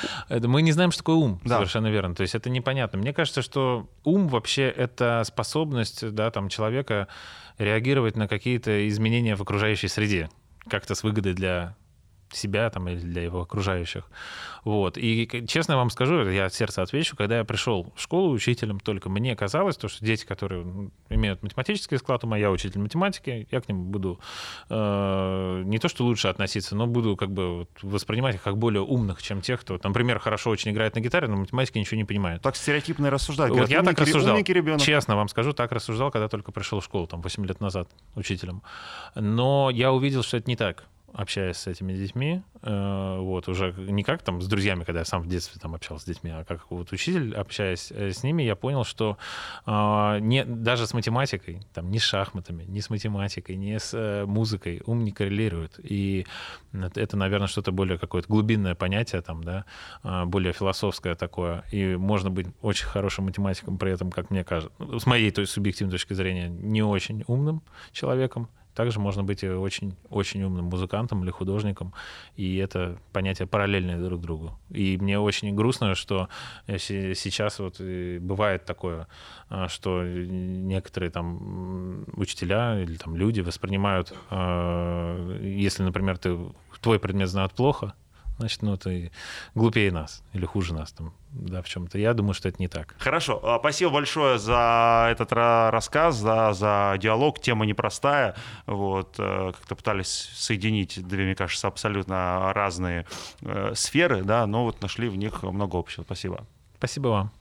Speaker 2: Мы не знаем, что такое ум,
Speaker 1: Да.
Speaker 2: совершенно верно. То есть это непонятно. Мне кажется, что ум вообще — это способность да, там, человека реагировать на какие-то изменения в окружающей среде как-то с выгодой для себя там, или для его окружающих. Вот. И честно вам скажу, я от сердца отвечу, когда я пришел в школу учителем, только мне казалось, то, что дети, которые имеют математический склад ума, я учитель математики, я к ним буду э, не то что лучше относиться, но буду как бы воспринимать их как более умных, чем тех, кто, например, хорошо очень играет на гитаре, но математики ничего не понимает.
Speaker 1: Так стереотипно рассуждать.
Speaker 2: Вот я так рассуждал. Ребенок. Честно вам скажу, так рассуждал, когда только пришел в школу, там, 8 лет назад учителем. Но я увидел, что это не так общаясь с этими детьми, э, вот, уже не как там с друзьями, когда я сам в детстве там общался с детьми, а как вот учитель, общаясь э, с ними, я понял, что э, не, даже с математикой, там, ни с шахматами, ни с математикой, ни с музыкой ум не коррелирует. И это, наверное, что-то более какое-то глубинное понятие, там, да, более философское такое. И можно быть очень хорошим математиком, при этом, как мне кажется, с моей то есть, субъективной точки зрения, не очень умным человеком, также можно быть очень, очень умным музыкантом или художником, и это понятия параллельные друг другу. И мне очень грустно, что сейчас вот бывает такое, а, что некоторые там учителя или там люди воспринимают, если, например, ты твой предмет знают плохо, значит, ну, ты глупее нас или хуже нас там, да, в чем-то. Я думаю, что это не так.
Speaker 1: Хорошо. А, спасибо большое за этот рассказ, за, за диалог. Тема непростая. Вот, э, как-то пытались соединить две, мне кажется, абсолютно разные э, сферы, да, но вот нашли в них много общего. Спасибо.
Speaker 2: Спасибо вам.